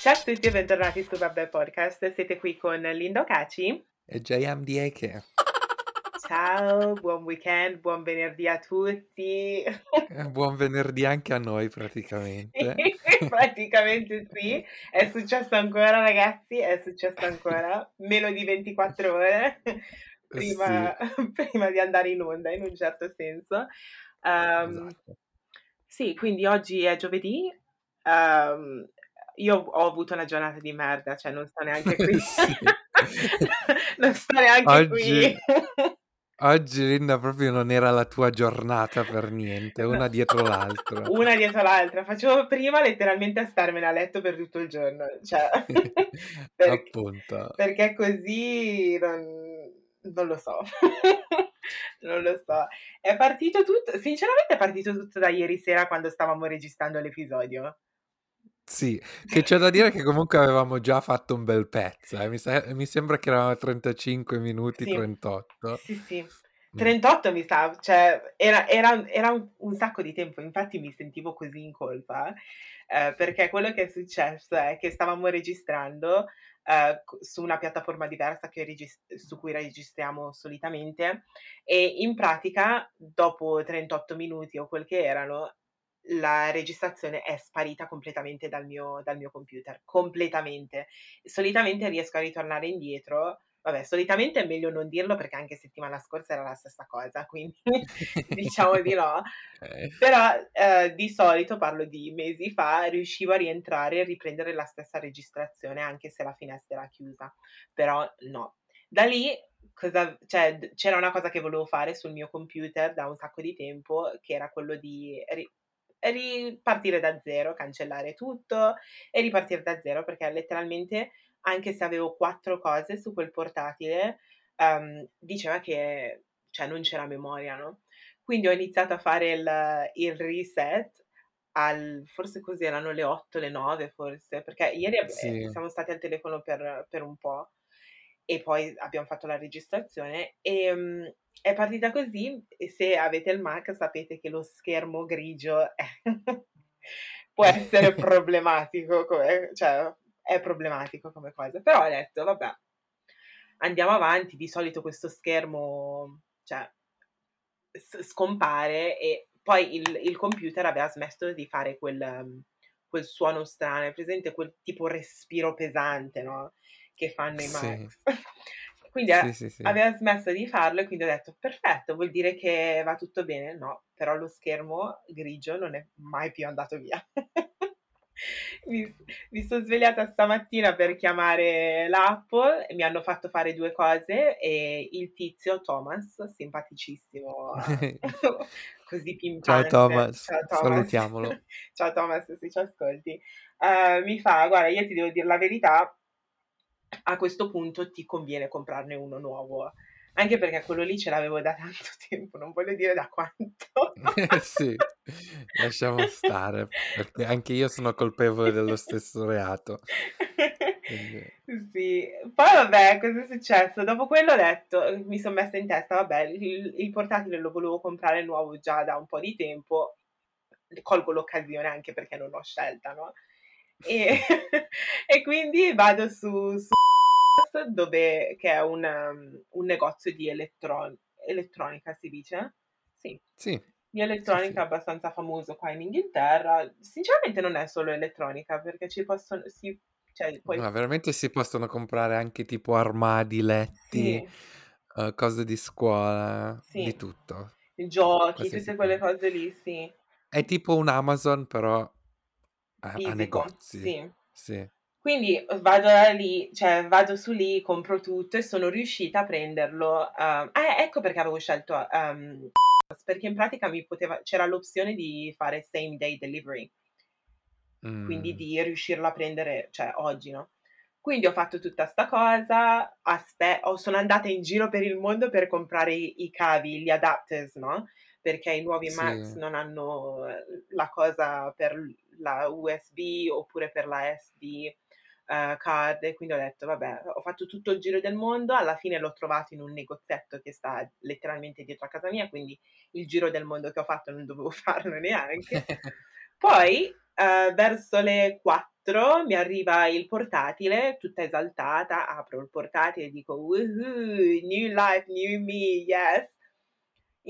Ciao a tutti e bentornati su Vabbè Podcast. Siete qui con Linda Ocaci e JM Dieke. Ciao, buon weekend, buon venerdì a tutti. Eh, buon venerdì anche a noi praticamente. Sì, praticamente sì. È successo ancora ragazzi, è successo ancora. Meno di 24 ore prima, sì. prima di andare in onda in un certo senso. Um, esatto. Sì, quindi oggi è giovedì. Um, io ho avuto una giornata di merda, cioè non sto neanche qui. non sto neanche oggi, qui. oggi Linda proprio non era la tua giornata per niente, una dietro l'altra. Una dietro l'altra. Facevo prima letteralmente a starmene a letto per tutto il giorno. Cioè, perché, Appunto. Perché così non, non lo so. non lo so. È partito tutto, sinceramente è partito tutto da ieri sera quando stavamo registrando l'episodio. Sì, che c'è da dire che comunque avevamo già fatto un bel pezzo, eh. mi, sa- mi sembra che eravamo a 35 minuti, Sì. 38. Sì, sì. 38 mi sa, cioè era, era- era un, un sacco di tempo, infatti mi sentivo così in colpa, eh, perché quello che è successo è che stavamo registrando eh, co- su una piattaforma diversa che regis- su cui registriamo solitamente e in pratica dopo 38 minuti o quel che erano la registrazione è sparita completamente dal mio, dal mio computer, completamente. Solitamente riesco a ritornare indietro, vabbè, solitamente è meglio non dirlo perché anche settimana scorsa era la stessa cosa, quindi diciamo di no. Eh. Però eh, di solito, parlo di mesi fa, riuscivo a rientrare e riprendere la stessa registrazione anche se la finestra era chiusa, però no. Da lì cosa, cioè, c'era una cosa che volevo fare sul mio computer da un sacco di tempo, che era quello di ri- ripartire da zero, cancellare tutto e ripartire da zero perché letteralmente anche se avevo quattro cose su quel portatile um, diceva che cioè, non c'era memoria, no? Quindi ho iniziato a fare il, il reset al, forse così erano le 8, le 9 forse, perché ieri Sì. siamo stati al telefono per, per un po' e poi abbiamo fatto la registrazione e um, è partita così e se avete il Mac sapete che lo schermo grigio è può essere problematico, come, cioè è problematico come cosa, però ho detto vabbè, andiamo avanti, di solito questo schermo cioè, scompare e poi il, il, computer aveva smesso di fare quel, quel suono strano, è presente quel tipo respiro pesante, no? Che fanno i Sì. Macs. quindi Sì, sì, sì. aveva smesso di farlo e quindi ho detto perfetto, vuol dire che va tutto bene? No, però lo schermo grigio non è mai più andato via. mi, mi sono svegliata stamattina per chiamare l'Apple e mi hanno fatto fare due cose e il tizio Thomas, simpaticissimo, così pimpante. Ciao Thomas, Ciao, Thomas. salutiamolo. Ciao Thomas, se ci ascolti. Uh, mi fa, guarda, io ti devo dire la verità, a questo punto ti conviene comprarne uno nuovo. Anche perché quello lì ce l'avevo da tanto tempo, non voglio dire da quanto. sì, lasciamo stare, perché anche io sono colpevole dello stesso reato. Sì, poi vabbè, cosa è successo? Dopo quello ho detto, mi sono messa in testa, vabbè, il, il portatile lo volevo comprare nuovo già da un po' di tempo, colgo l'occasione anche perché non ho scelta, no? E, e quindi vado su, su dove che è un, um, un negozio di elettron- elettronica, si dice? Sì. Sì. Di elettronica sì, sì. abbastanza famoso qua in Inghilterra. Sinceramente non è solo elettronica, perché ci possono... Si, cioè, poi... Ma veramente si possono comprare anche tipo armadi, letti, uh, cose di scuola, di tutto. Giochi, Qualsiasi tutte quelle cose lì, sì. È tipo un Amazon, però a, a Fisico, negozi. sì. Sì. Quindi vado da lì, cioè vado su lì, compro tutto e sono riuscita a prenderlo. Um, eh, ecco perché avevo scelto um, perché in pratica mi poteva, c'era l'opzione di fare same day delivery, Mm. quindi di riuscirlo a prendere, cioè oggi, no? Quindi ho fatto tutta sta cosa, aspe- oh, sono andata in giro per il mondo per comprare i, i cavi, gli adapters, no? Perché i nuovi Sì. Macs non hanno la cosa per la USB oppure per la SD uh, card e quindi ho detto vabbè ho fatto tutto il giro del mondo alla fine l'ho trovato in un negozietto che sta letteralmente dietro a casa mia quindi il giro del mondo che ho fatto non dovevo farlo neanche poi uh, verso le 4 4 mi arriva il portatile, tutta esaltata, apro il portatile e dico: "Woohoo, new life, new me, yes".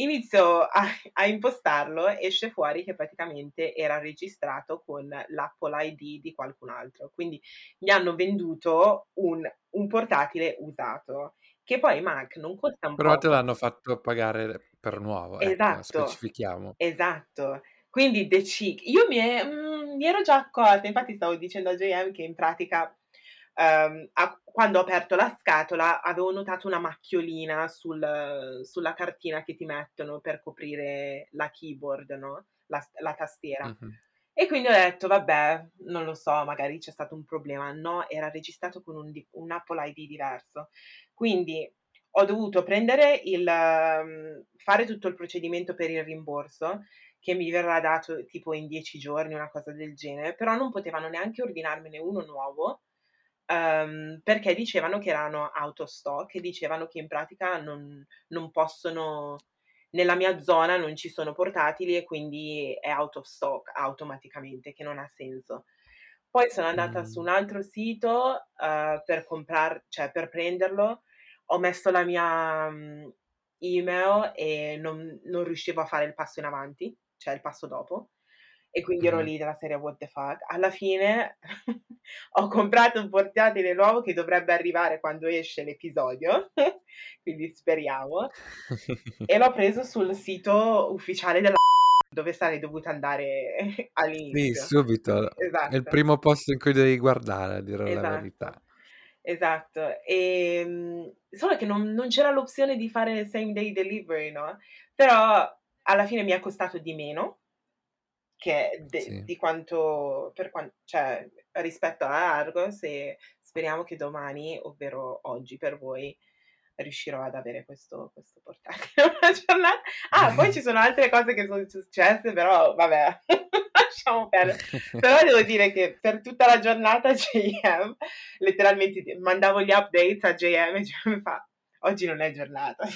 Inizio a a impostarlo, esce fuori che praticamente era registrato con l'Apple ID di qualcun altro. Quindi mi hanno venduto un un portatile usato, che poi Mac non costan Però te poco. l'hanno fatto pagare per nuovo, ecco, Esatto, specifichiamo. esatto. Quindi the cheek. Io mi e mhmm, mi ero già accorta, infatti stavo dicendo a JM che in pratica, ehm, a quando ho aperto la scatola avevo notato una macchiolina sul sulla cartina che ti mettono per coprire la keyboard, no, la la tastiera. Mh-mh. E quindi ho detto: "Vabbè, non lo so, magari c'è stato un problema". No, era registrato con un un Apple ID diverso. Quindi ho dovuto prendere il mhmm, fare tutto il procedimento per il rimborso, che mi verrà dato tipo in 10 giorni, una cosa del genere, però non potevano neanche ordinarmene uno nuovo, ehm, perché dicevano che erano out of stock e dicevano che in pratica non non possono nella mia zona non ci sono portatili e quindi è out of stock automaticamente, che non ha senso. Poi sono andata su Mh. un altro sito, uhm, per comprar cioè per prenderlo, ho messo la mia, mhmm, email e non non riuscivo a fare il passo in avanti, cioè il passo dopo, e quindi ero lì della serie: "What the fuck?" Alla fine ho comprato un portatile nuovo che dovrebbe arrivare quando esce l'episodio, quindi speriamo, e l'ho preso sul sito ufficiale della dove sarei dovuta andare Sì, all'inizio. subito. È il Esatto. primo posto in cui devi guardare, a dire la Esatto, verità. esatto. Ehm, solo che non non c'era l'opzione di fare same day delivery, no, però alla fine mi è costato di meno che de Sì. di quanto per quan cioè rispetto a Argos e speriamo che domani, ovvero oggi per voi, riuscirò ad avere questo questo portatile ah, poi ci sono altre cose che son successe, però vabbè, lasciamo perdere. Però devo dire che per tutta la giornata JM letteralmente mandavo gli updates a JM e JM fa: "Oggi non è giornata,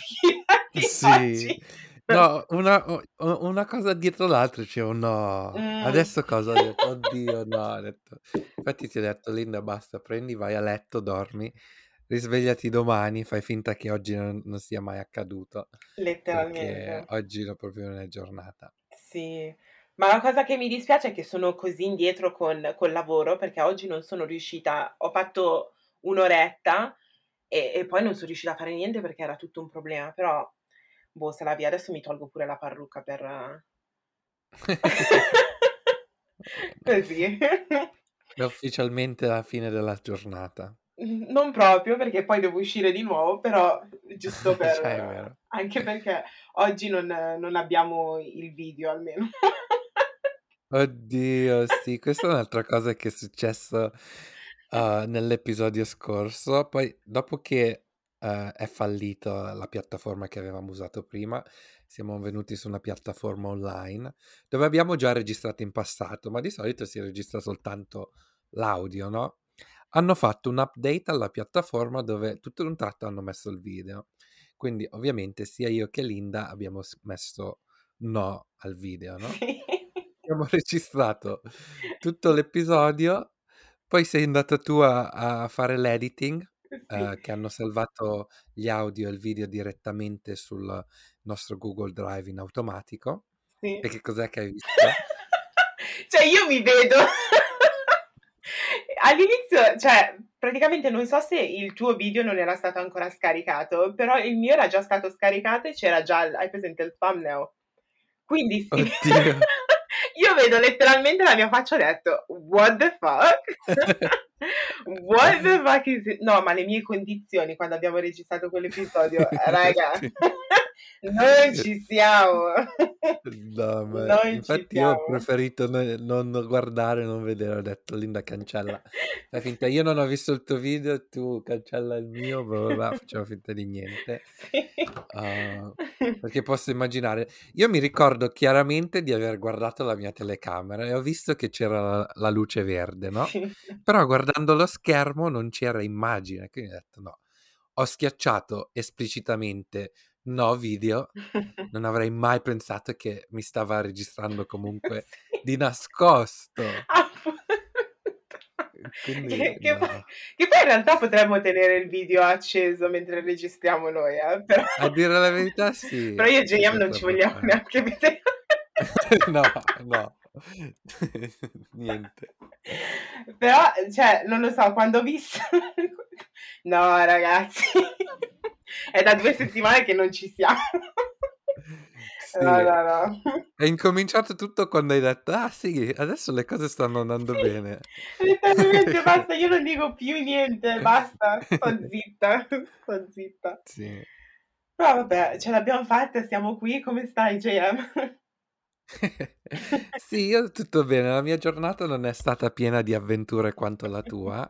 Sì. oggi" No, una u u una cosa dietro l'altra, dicevo: "No, Mh. adesso cosa?" Ho detto: "Oddio no." Ho detto infatti ti ho detto: "Linda basta, prendi, vai a letto, dormi, risvegliati domani, fai finta che oggi non non sia mai accaduto, perché Letteralmente. oggi no proprio non è giornata." Sì, ma la cosa che mi dispiace è che sono così indietro con col lavoro, perché oggi non sono riuscita ho fatto 1 oretta e e poi non son riuscita a fare niente perché era tutto un problema, però boh, se la via. Adesso mi tolgo pure la parrucca per così. È ufficialmente la fine della giornata. Non proprio, perché poi devo uscire di nuovo, però giusto Cioè, è per vero. anche perché oggi non non abbiamo il video almeno. Oddio, sì, questa è un'altra cosa che è successo, uhm, nell'episodio scorso. Poi dopo che, uhm, è fallito la piattaforma che avevamo usato prima, siamo venuti su una piattaforma online, dove abbiamo già registrato in passato, ma di solito si registra soltanto l'audio, no, hanno fatto un update alla piattaforma dove tutto d'un tratto hanno messo il video. Quindi ovviamente sia io che Linda abbiamo messo no al video, no, abbiamo registrato tutto l'episodio, poi sei andata tu a a fare l'editing, Uhm, che hanno salvato gli audio e il video direttamente sul nostro Google Drive in automatico. Sì. E che cos'è che hai visto? Cioè io mi vedo all'inizio cioè praticamente non so se il tuo video non era stato ancora scaricato, però il mio era già stato scaricato e c'era già hai presente il thumbnail? Quindi sì, Oddio. io vedo letteralmente la mia faccia, ho detto: "What the fuck? What the fuck is thi" no, ma le mie condizioni quando abbiamo registrato quell'episodio, raga, Sì. non ci siamo. No, ma Non ci infatti io ho preferito no non guardare, non vedere, ho detto: "Linda cancella, fai finta io non ho visto il tuo video, tu cancella il mio, bla bla bla", facciamo finta di niente. Sì. Uhm, perché posso immaginare io mi ricordo chiaramente di aver guardato la mia telecamera e ho visto che c'era la la luce verde, no, Sì. però guardando lo schermo non c'era immagine, quindi ho detto: "No". Ho schiacciato esplicitamente no video, non avrei mai pensato che mi stava registrando comunque Sì. di nascosto. Quindi Che che poi no. che poi in realtà potremmo tenere il video acceso mentre registriamo noi, eh, però A dire la verità sì, però io e JM non ci vogliamo fare. neanche vedere. No, no. Niente. Però, cioè, non lo so, quando ho visto no ragazzi, è da 2 settimane che non ci siamo. No, Sì, no, no. è incominciato tutto quando hai detto: "Ah sì, adesso le cose stanno andando Sì, bene." letteralmente basta, io non dico più niente, basta, sto zitta, sto zitta. Sì. Però vabbè, ce l'abbiam fatta, siamo qui. Come stai JM? Sì, io tutto bene. La mia giornata non è stata piena di avventure quanto la tua.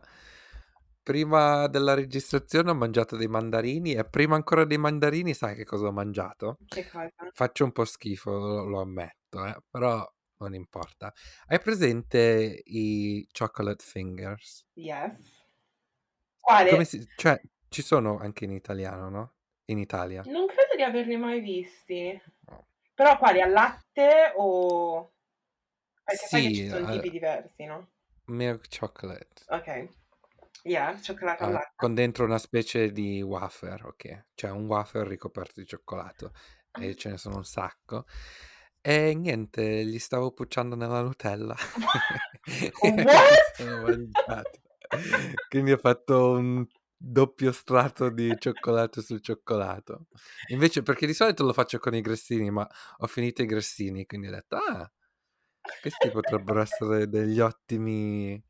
Prima della registrazione ho mangiato dei mandarini e prima ancora dei mandarini sai che cosa ho mangiato? Che cosa? Faccio un po' schifo, lo lo ammetto, eh, però non importa. Hai presente i chocolate fingers? Yes. Quale? si cioè, ci sono anche in italiano, no, in Italia. Non credo di averli mai visti. No. Però quali, al latte o perché sai che ci Sì, son tipi diversi, no? milk chocolate. Okay. Yeah, cioccolato al Uhm, latte. con dentro una specie di wafer, okay, cioè un wafer ricoperto di cioccolato e Ah. ce ne sono un sacco. E niente, li stavo pucciando nella Nutella e li What? Quindi ho fatto un doppio strato di cioccolato sul cioccolato. Invece perché di solito lo faccio con i grissini, ma ho finito i grissini, quindi ho detto: "Ah, questi potrebbero essere degli ottimi,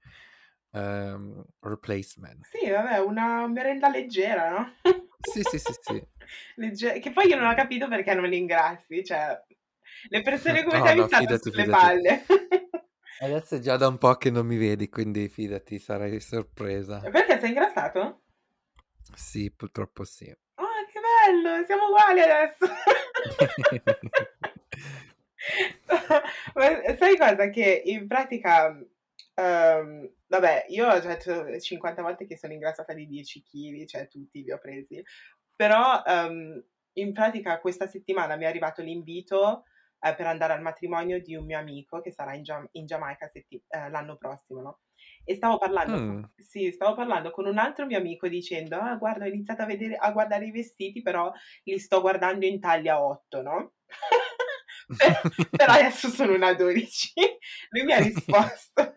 ehm, replacement." Sì, vabbè, una merenda leggera, no? Sì, sì, sì, sì. Legge che poi io non ho capito perché non li ingrassi, cioè le persone come No, te mi no, stanno fidati, sulle fidati. palle. Adesso è già da un po' che non mi vedi, quindi fidati, sarai sorpresa. perché sei ingrassato? Sì, purtroppo sì. Ah, che bello, siamo uguali adesso. Sai cosa? Che in pratica, uhm, vabbè, io ho già detto 50 volte che sono ingrassata di 10 chili, cioè tutti li ho presi. Però, uhm, in pratica questa settimana mi è arrivato l'invito, ehm, per andare al matrimonio di un mio amico che sarà in Gia in Giamaica setti ehm, l'anno prossimo, no, e stavo parlando Mh. sì, stavo parlando con un altro mio amico dicendo: "Ah, guarda ho iniziato a vedere a guardare i vestiti, però li sto guardando in taglia 8, no, però adesso sono una 12." Lui mi ha risposto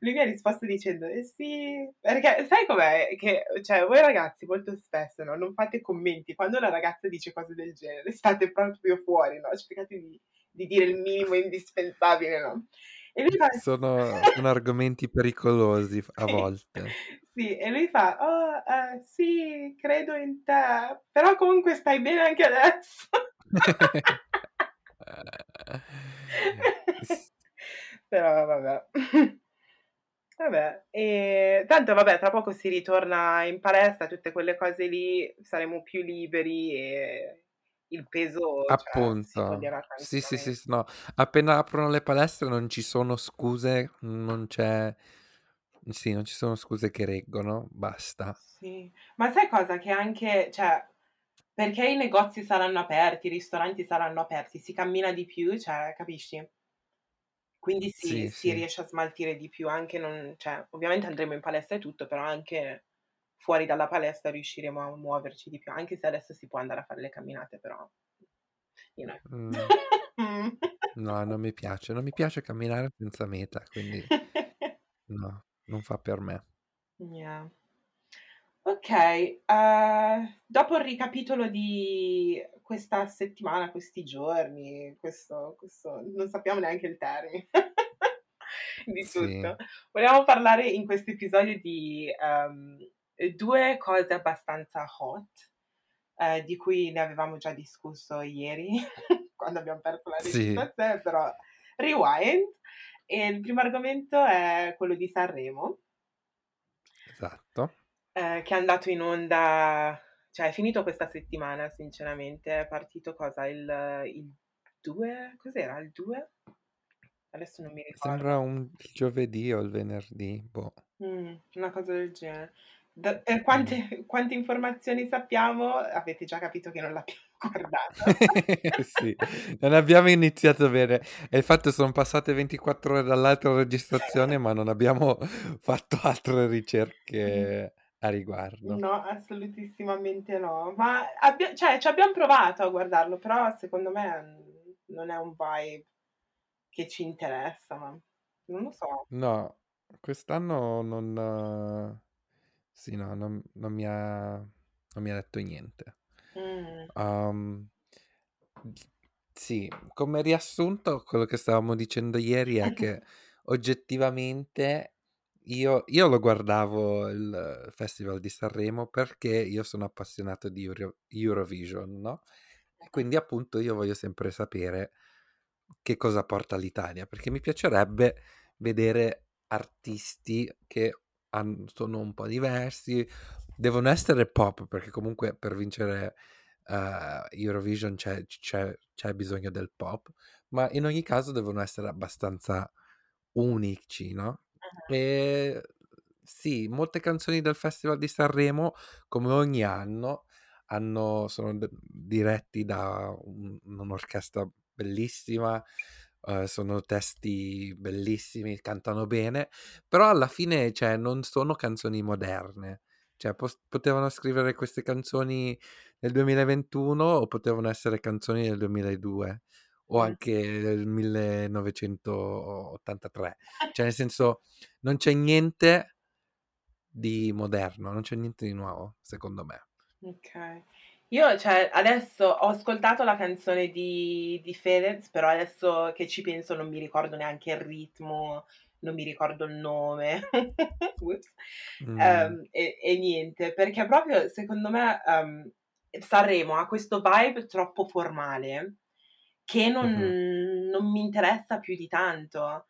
lui mi ha risposto dicendo: "Eh sì" perché sai com'è? Che, cioè, voi ragazzi molto spesso, no, non fate commenti. Quando una ragazza dice cose del genere state proprio fuori, no, cercate di di dire il minimo indispensabile, no, e lui fa Sono sono argomenti pericolosi a sì, volte. sì, e lui fa: "Oh, ehm, sì, credo in te, però comunque stai bene anche adesso." Però vabbè. Vabbè, ehm, tanto vabbè tra poco si ritorna in palestra, tutte quelle cose lì, saremo più liberi e il peso, cioè, si Appunto. toglierà Sì, sì, sì, tranquillamente. s no, appena aprono le palestre non ci sono scuse, non c'è sì, non ci sono scuse che reggono, basta. Sì, ma sai cosa? Che anche cioè, perché i negozi saranno aperti, i ristoranti saranno aperti, si cammina di più, cioè, capisci? Quindi si Sì, si sì. riesce a smaltire di più, anche non cioè, ovviamente andremo in palestra e tutto, però anche fuori dalla palestra riusciremo a muoverci di più, anche se adesso si può andare a fare le camminate, però you know. Mh. No, non mi piace, non mi piace camminare senza meta, quindi no, non fa per me. Yeah. Okay, uhm, dopo il ricapitolo di questa settimana, questi giorni, questo questo non sappiamo neanche il termine di Sì. tutto, vogliamo parlare in questo episodio di, uhm, 2 cose abbastanza hot, ehm, di cui ne avevamo già discusso ieri quando abbiam perso la Sì. registrazione, però rewind. E il primo argomento è quello di Sanremo Ehm, che è andato in onda cioè è finito questa settimana sinceramente, è partito cosa, il il 2? Cos'era, il 2? Adesso non mi Sembra ricordo. un il giovedì o il venerdì, boh. Mh, una cosa del genere. D ehm, Mh. quante quante informazioni sappiamo, avete già capito che non l'abbiamo guardata. Sì, non abbiamo iniziato bene. E il fatto son passate 24 ore dall'altra registrazione, ma non abbiamo fatto altre ricerche a riguardo. No, assolutissimamente no. Ma abbia cioè ci abbiam provato a guardarlo, però secondo me, mhmm, non è un vibe che ci interessa, ma non lo so. No, quest'anno non sì, no, non non mi ha non mi ha detto niente. Mh. Uhm, sì, come riassunto quello che stavamo dicendo ieri è che oggettivamente io io lo guardavo il Festival di Sanremo perché io sono appassionato di Euro Eurovision, no, e quindi appunto io voglio sempre sapere che cosa porta l'Italia, perché mi piacerebbe vedere artisti che han sono un po' diversi, devono essere pop, perché comunque per vincere, uhm, Eurovision c'è c'è c'è bisogno del pop, ma in ogni caso devono essere abbastanza unici, no, Ah-ah. ehm, sì, molte canzoni del Festival di Sanremo, come ogni anno, hanno sono d diretti da un un'orchestra bellissima, uhm, sono testi bellissimi, cantano bene, però alla fine, cioè, non sono canzoni moderne. Cioè, pos potevano scrivere queste canzoni nel 2021 o potevano essere canzoni del 2002 o anche del 1983. Cioè, nel senso, non c'è niente di moderno, non c'è niente di nuovo, secondo me. Okay. Io cioè, adesso ho ascoltato la canzone di di Fedez, però adesso che ci penso non mi ricordo neanche il ritmo, non mi ricordo il nome. Ups. Mh. Ehm, e e niente, perché proprio secondo me, uhm, Sanremo ha questo vibe troppo formale che non Mh-mh. non mi interessa più di tanto.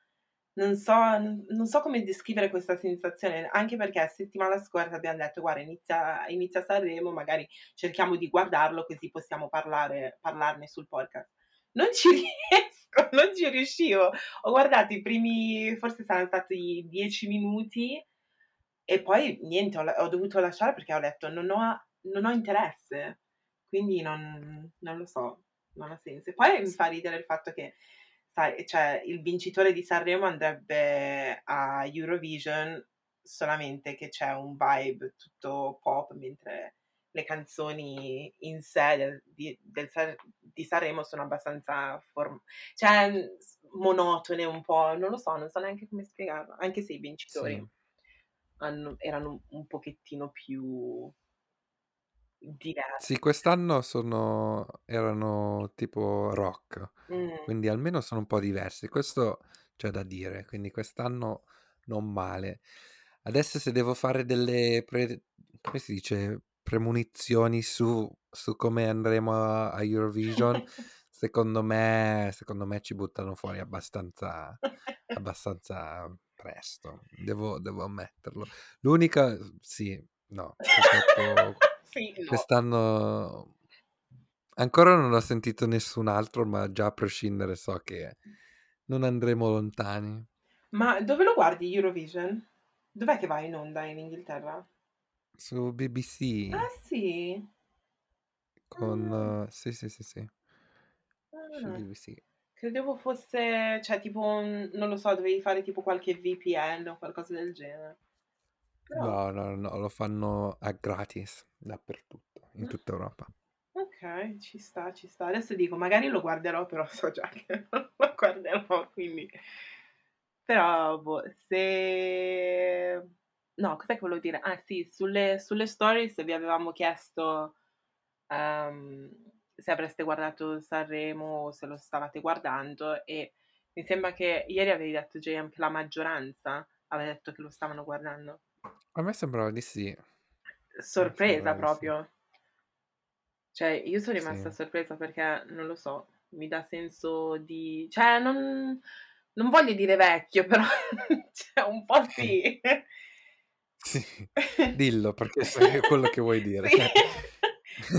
Non so non so come descrivere questa sensazione, anche perché settimana scorsa abbiam detto: "Guarda inizia inizia Sanremo, magari cerchiamo di guardarlo così possiamo parlare parlarne sul podcast." Non ci riesco, non ci riuscivo. Ho guardato i primi forse saran stati 10 minuti e poi niente, ho ho dovuto lasciare perché ho detto: "Non ho non ho interesse." Quindi non non lo so, non ha senso. E poi mi fa ridere il fatto che, sai, cioè il vincitore di Sanremo andrebbe a Eurovision solamente che c'è un vibe tutto pop, mentre le canzoni in sé del di del di Sanremo sono abbastanza form cioè, monotone un po', non lo so, non so neanche come spiegarlo, anche se i vincitori Sì. hanno erano un pochettino più Sì, diversi. quest'anno sono erano tipo rock, Mh. quindi almeno sono un po' diversi. Questo c'è da dire, quindi quest'anno non male. Adesso se devo fare delle pre come si dice, premonizioni su su come andremo a a Eurovision, secondo me secondo me ci buttano fuori abbastanza abbastanza presto, devo devo ammetterlo. L'unica sì, no, purtroppo Sì, no. quest'anno ancora non ho sentito nessun altro, ma già a prescindere so che non andremo lontani. Ma dove lo guardi Eurovision? Dov'è che va in onda in Inghilterra? Su BBC. Ah sì? Ah. Con sì, sì, sì, sì. Su Ah. BBC. Credevo fosse cioè tipo un non lo so, dovevi fare tipo qualche VPN o qualcosa del genere. No, no, no, lo fanno a gratis dappertutto, in Mh. tutta Europa. Okay, ci sta, ci sta. Adesso dico magari lo guarderò, però so già che non lo guarderò, quindi Però boh, se no, cos'è che volevo dire? Ah sì, sulle sulle stories vi avevamo chiesto, uhm, se avreste guardato Sanremo o se lo stavate guardando e mi sembra che ieri avevi detto JM che la maggioranza aveva detto che lo stavano guardando. A me sembrava di sì. Sorpresa sembrava di sì. proprio. Cioè, io son rimasta Sì. sorpresa perché, non lo so, mi dà senso di cioè non non voglio dire vecchio, però cioè un po' sì. Sì, dillo perché è quello che vuoi dire. Sì.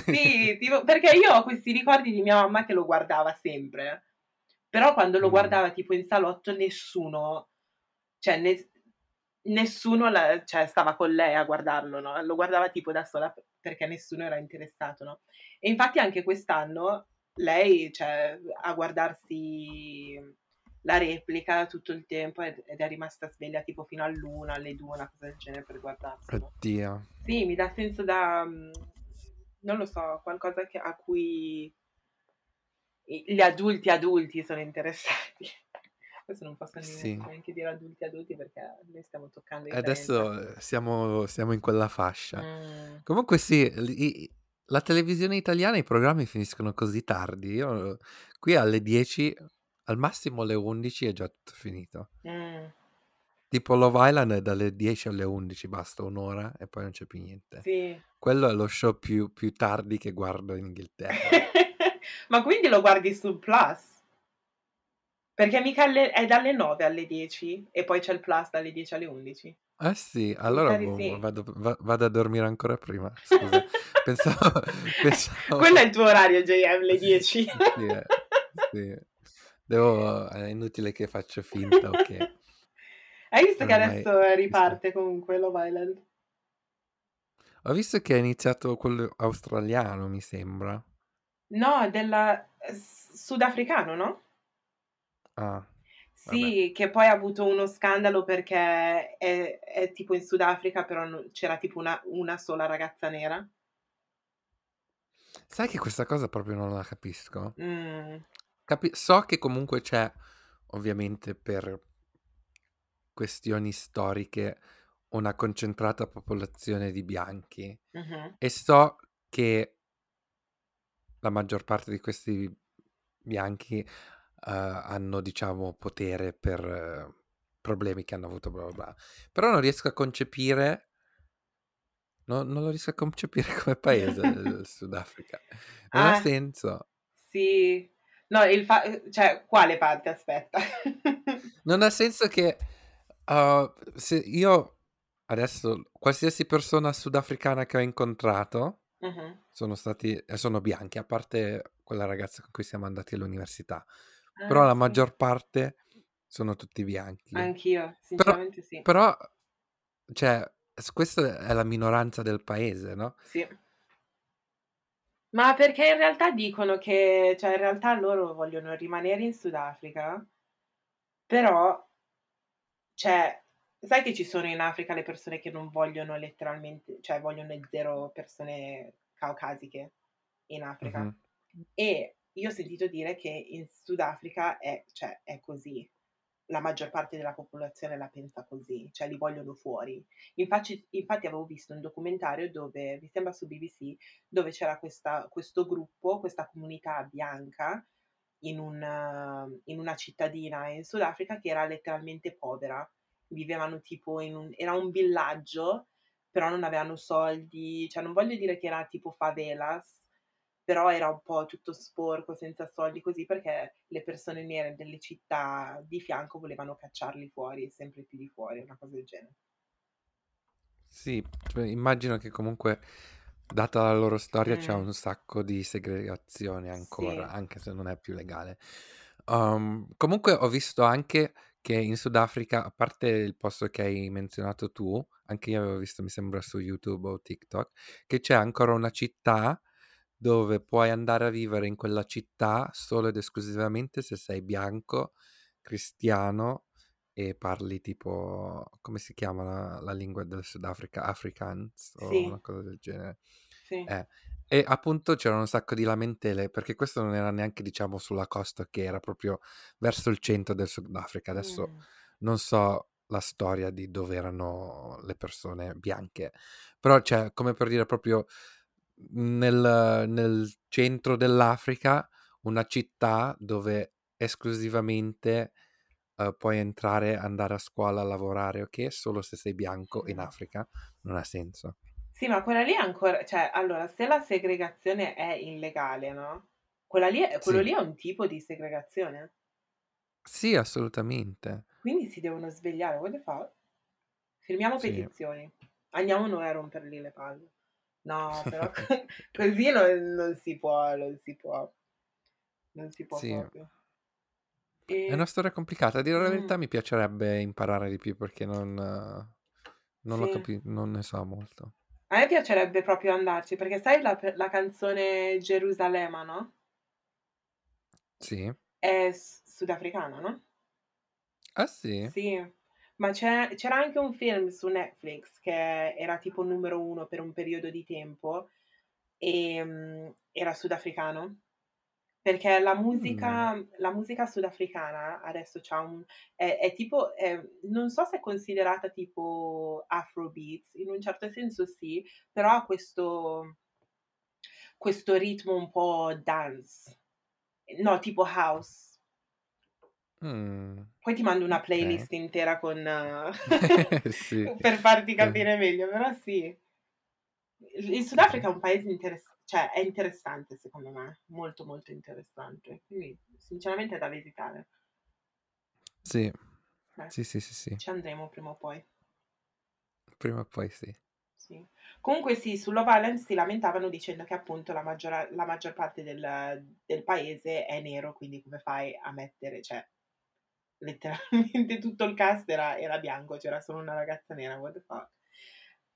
Sì, tipo perché io ho questi ricordi di mia mamma che lo guardava sempre, però quando lo Mh. guardava tipo in salotto nessuno cioè nes nessuno la cioè stava con lei a guardarlo, no, lo guardava tipo da sola perché nessuno era interessato, no. E infatti anche quest'anno lei, cioè, a guardarsi la replica tutto il tempo ed è rimasta sveglia tipo fino all'1, alle 2, una cosa del genere per guardarselo. Oddio. Sì, mi dà senso da mhmm, non lo so, qualcosa che a cui gli adulti, adulti sono interessati. Adesso non posso Sì. neanche dire adulti, adulti perché noi stiamo toccando i 30. adesso siamo siamo in quella fascia. Mh. Comunque sì, i la televisione italiana, i programmi finiscono così tardi. Io qui alle 10, al massimo alle 11 è già tutto finito. Mh. Tipo Love Island è dalle 10 alle 11, basta 1 ora e poi non c'è più niente. Sì. Quello è lo show più più tardi che guardo in Inghilterra. Ma quindi lo guardi sul Plus? Perché mica alle è dalle 9 alle 10 e poi c'è il Plus dalle 10 alle 11? Ah sì? Mi Allora boh, sì. vado va vado a dormire ancora prima. Scusa. Pensavo pensavo Quello è il tuo orario JM, le 10. Sì, eh, sì. Devo è inutile che faccio finta o che Hai visto che ormai adesso ci sto. riparte comunque Love Island? Ho visto che è iniziato quello australiano, mi sembra. No, della sudafricano, no? Ah, vabbè. Sì, che poi ha avuto uno scandalo perché è è tipo in Sudafrica, però c'era tipo una una sola ragazza nera. Sai che questa cosa proprio non la capisco? Mh. Capi so che comunque c'è, ovviamente per questioni storiche, una concentrata popolazione di bianchi Mh-mh. e so che la maggior parte di questi bianchi, hanno diciamo potere per problemi che hanno avuto bla bla bla. Però non riesco a concepire no non lo riesco a concepire come paese il Sudafrica. Non ha Ah. senso. Sì. No, il fa uhm, cioè quale parte aspetta? Non ha senso che, uhm, se io adesso qualsiasi persona sudafricana che ho incontrato Mh-mh. sono stati sono bianchi, a parte quella ragazza con cui siamo andati all'università. Però Ah, la sì. maggior parte sono tutti bianchi. Anch'io, Però sinceramente sì. però cioè s questa è la minoranza del paese, no? Sì. Ma perché in realtà dicono che cioè in realtà loro vogliono rimanere in Sudafrica però cioè, sai che ci sono in Africa le persone che non vogliono letteralmente cioè vogliono 0 persone caucasiche in Africa. Mh-mh. E io ho sentito dire che in Sudafrica è cioè è così. La maggior parte della popolazione la pensa così, cioè li vogliono fuori. Infacci infatti avevo visto un documentario dove, mi sembra su BBC, dove c'era questa questo gruppo, questa comunità bianca in un in una cittadina in Sudafrica che era letteralmente povera. Vivevano tipo in un era un villaggio, però non avevano soldi, cioè non voglio dire che era tipo favelas, però era un po' tutto sporco, senza soldi, così, perché le persone nere delle città di fianco volevano cacciarli fuori, sempre più di fuori, una cosa del genere. Sì, cioè immagino che comunque data la loro storia c'è Mh. un sacco di segregazione ancora, Sì. anche se non è più legale. Uhm, comunque ho visto anche che in Sudafrica, a parte il posto che hai menzionato tu, anche io avevo visto mi sembra su YouTube o TikTok, che c'è ancora una città dove puoi andare a vivere in quella città solo ed esclusivamente se sei bianco, cristiano e parli tipo come si chiama la la lingua del Sudafrica? Afrikaans o una Sì. cosa del genere. Sì. Eh, e appunto c'erano un sacco di lamentele perché questo non era neanche diciamo sulla costa che era proprio verso il centro del Sudafrica. Adesso Mh. non so la storia di dove erano le persone bianche, però cioè, come per dire proprio nel nel centro dell'Africa, una città dove esclusivamente, uhm, puoi entrare, andare a scuola, lavorare o che, solo se sei bianco in. Africa, non ha senso. Sì, ma quella lì è ancora cioè allora se la segregazione è illegale, no, quella lì è quello Sì. lì è un tipo di segregazione? Sì, assolutamente. Quindi si devono svegliare, what the fuck? Firmiamo Sì. petizioni. Andiamo noi a rompergli le palle. No, però co così non non si può, non si può. Non si può Sì. proprio. È una E storia complicata. A dire la verità Mh. mi piacerebbe imparare di più perché non Non Sì. capi non ne so molto. A me piacerebbe proprio andarci, perché sai la la canzone Gerusalemme, no? Sì. È sudafricana, no? Ah sì? Sì, ma c'è c'era anche un film su Netflix che era tipo numero 1 per un periodo di tempo, ehm, era sudafricano. Perché la Mh. musica la musica sudafricana adesso c'ha un è è tipo ehm, non so se è considerata tipo afrobeats, in un certo senso sì, però ha questo questo ritmo un po' dance. No, tipo house. Mh, Poi ti mando una okay. playlist intera con Sì, per farti eh. capire meglio, però sì. Il il Okay. Sudafrica è un paese interess cioè è interessante secondo me, molto, molto interessante. Quindi sinceramente è da visitare. Sì. Eh, Sì, sì, sì, sì. ci andremo prima o poi. Prima o poi sì. Sì. Comunque sì, su Love Island si lamentavano dicendo che appunto la maggiora la maggior parte del del paese è nero, quindi come fai a mettere cioè letteralmente tutto il cast era era bianco, c'era solo una ragazza nera, what the fuck.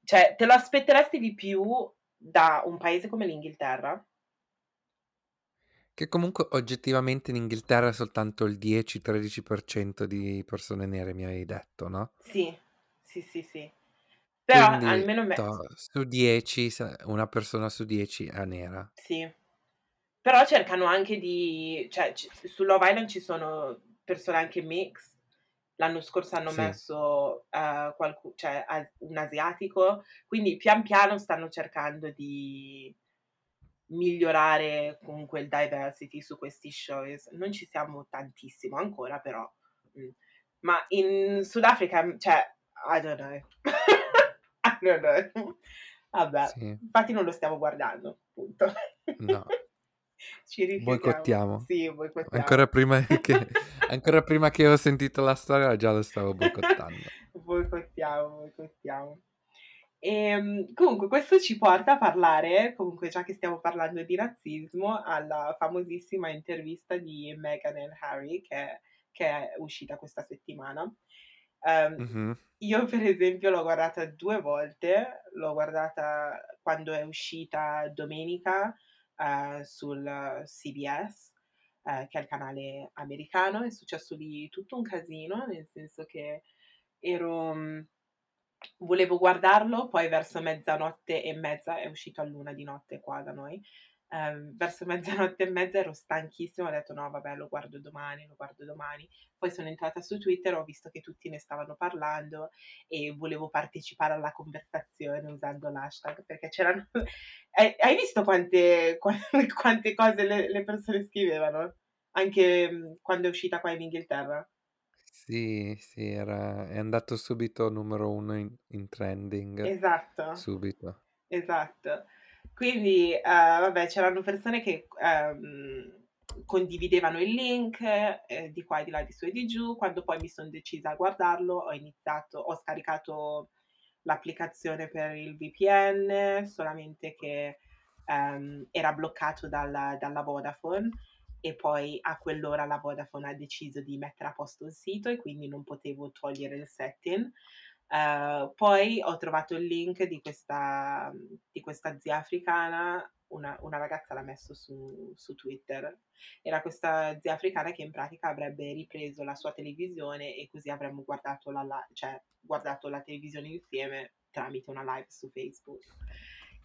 Cioè, te lo aspetteresti di più da un paese come l'Inghilterra? Che comunque oggettivamente in Inghilterra è soltanto il 10-13% di persone nere mi avevi detto, no? Sì, sì, sì, sì. Però Quindi almeno me toh, su 10 sa una persona su 10 è nera. Sì. Però cercano anche di cioè c su Love Island ci sono persone anche mix. L'anno scorso hanno Sì. messo, ehm, qualcu cioè a un asiatico, quindi pian piano stanno cercando di migliorare comunque il diversity su questi shows. Non ci siamo tantissimo ancora, però, mh. Ma in Sudafrica, mhmm, cioè I don't know. I don't know. Vabbè, Sì. infatti non lo stiamo guardando, punto. No. Ci rifiutiamo. Boicottiamo. Sì, boicottiamo. Ancora prima che ancora prima che ho sentito la storia già lo stavo boicottando. Boicottiamo, boicottiamo. Ehm, comunque questo ci porta a parlare, comunque già che stiamo parlando di razzismo, alla famosissima intervista di Meghan e Harry che che è uscita questa settimana. Ehm, Mh-mh. io per esempio l'ho guardata 2 volte, l'ho guardata quando è uscita domenica, ehm, sul CBS, ehm, che è il canale americano. È successo lì tutto un casino, nel senso che ero mhmm, volevo guardarlo, poi verso mezzanotte e mezza è uscito all'1 di notte qua da noi. Ehm, verso mezzanotte e mezza ero stanchissima, ho detto: "No vabbè, lo guardo domani, lo guardo domani". Poi sono entrata su Twitter, ho visto che tutti ne stavano parlando e volevo partecipare alla conversazione usando l'hashtag, perché c'erano hai visto quante qua quante cose le le persone scrivevano? Anche, mhmm, quando è uscita qua in Inghilterra? Sì, sì, era è andato subito numero 1 in in trending, Esatto, subito. esatto. Quindi, ehm, vabbè c'erano persone che, ehm, condividevano il link, ehm, di qua e di là, di su e di giù. Quando poi mi son decisa a guardarlo, ho iniziato ho scaricato l'applicazione per il VPN, solamente che, ehm, era bloccato dalla dalla Vodafone e poi a quell'ora la Vodafone ha deciso di mettere a posto il sito e quindi non potevo togliere il setting. Ehm, poi ho trovato il link di questa mhmm, di questa zia africana, una una ragazza l'ha messo su su Twitter. Era questa zia africana che in pratica avrebbe ripreso la sua televisione e così avremmo guardato la la cioè guardato la televisione insieme tramite una live su Facebook.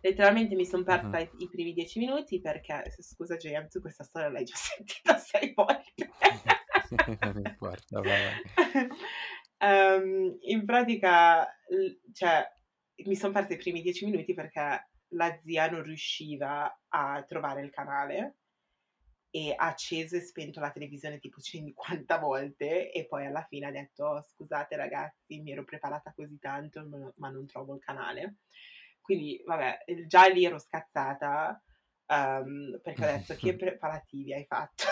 Letteralmente mi son Mh-mh. persa i i primi 10 minuti perché scusa JM, tu questa storia l'hai già sentita 6 volte. Non importa, vai. Ehm, in pratica l cioè mi son persa i primi 10 minuti perché la zia non riusciva a trovare il canale e ha acceso e spento la televisione tipo 50 volte e poi alla fine ha detto: "Oh scusate ragazzi, mi ero preparata così tanto, ma non trovo il canale". Quindi vabbè, ehm, già lì ero scazzata, uhm, perché ho detto: "Che preparativi hai fatto?"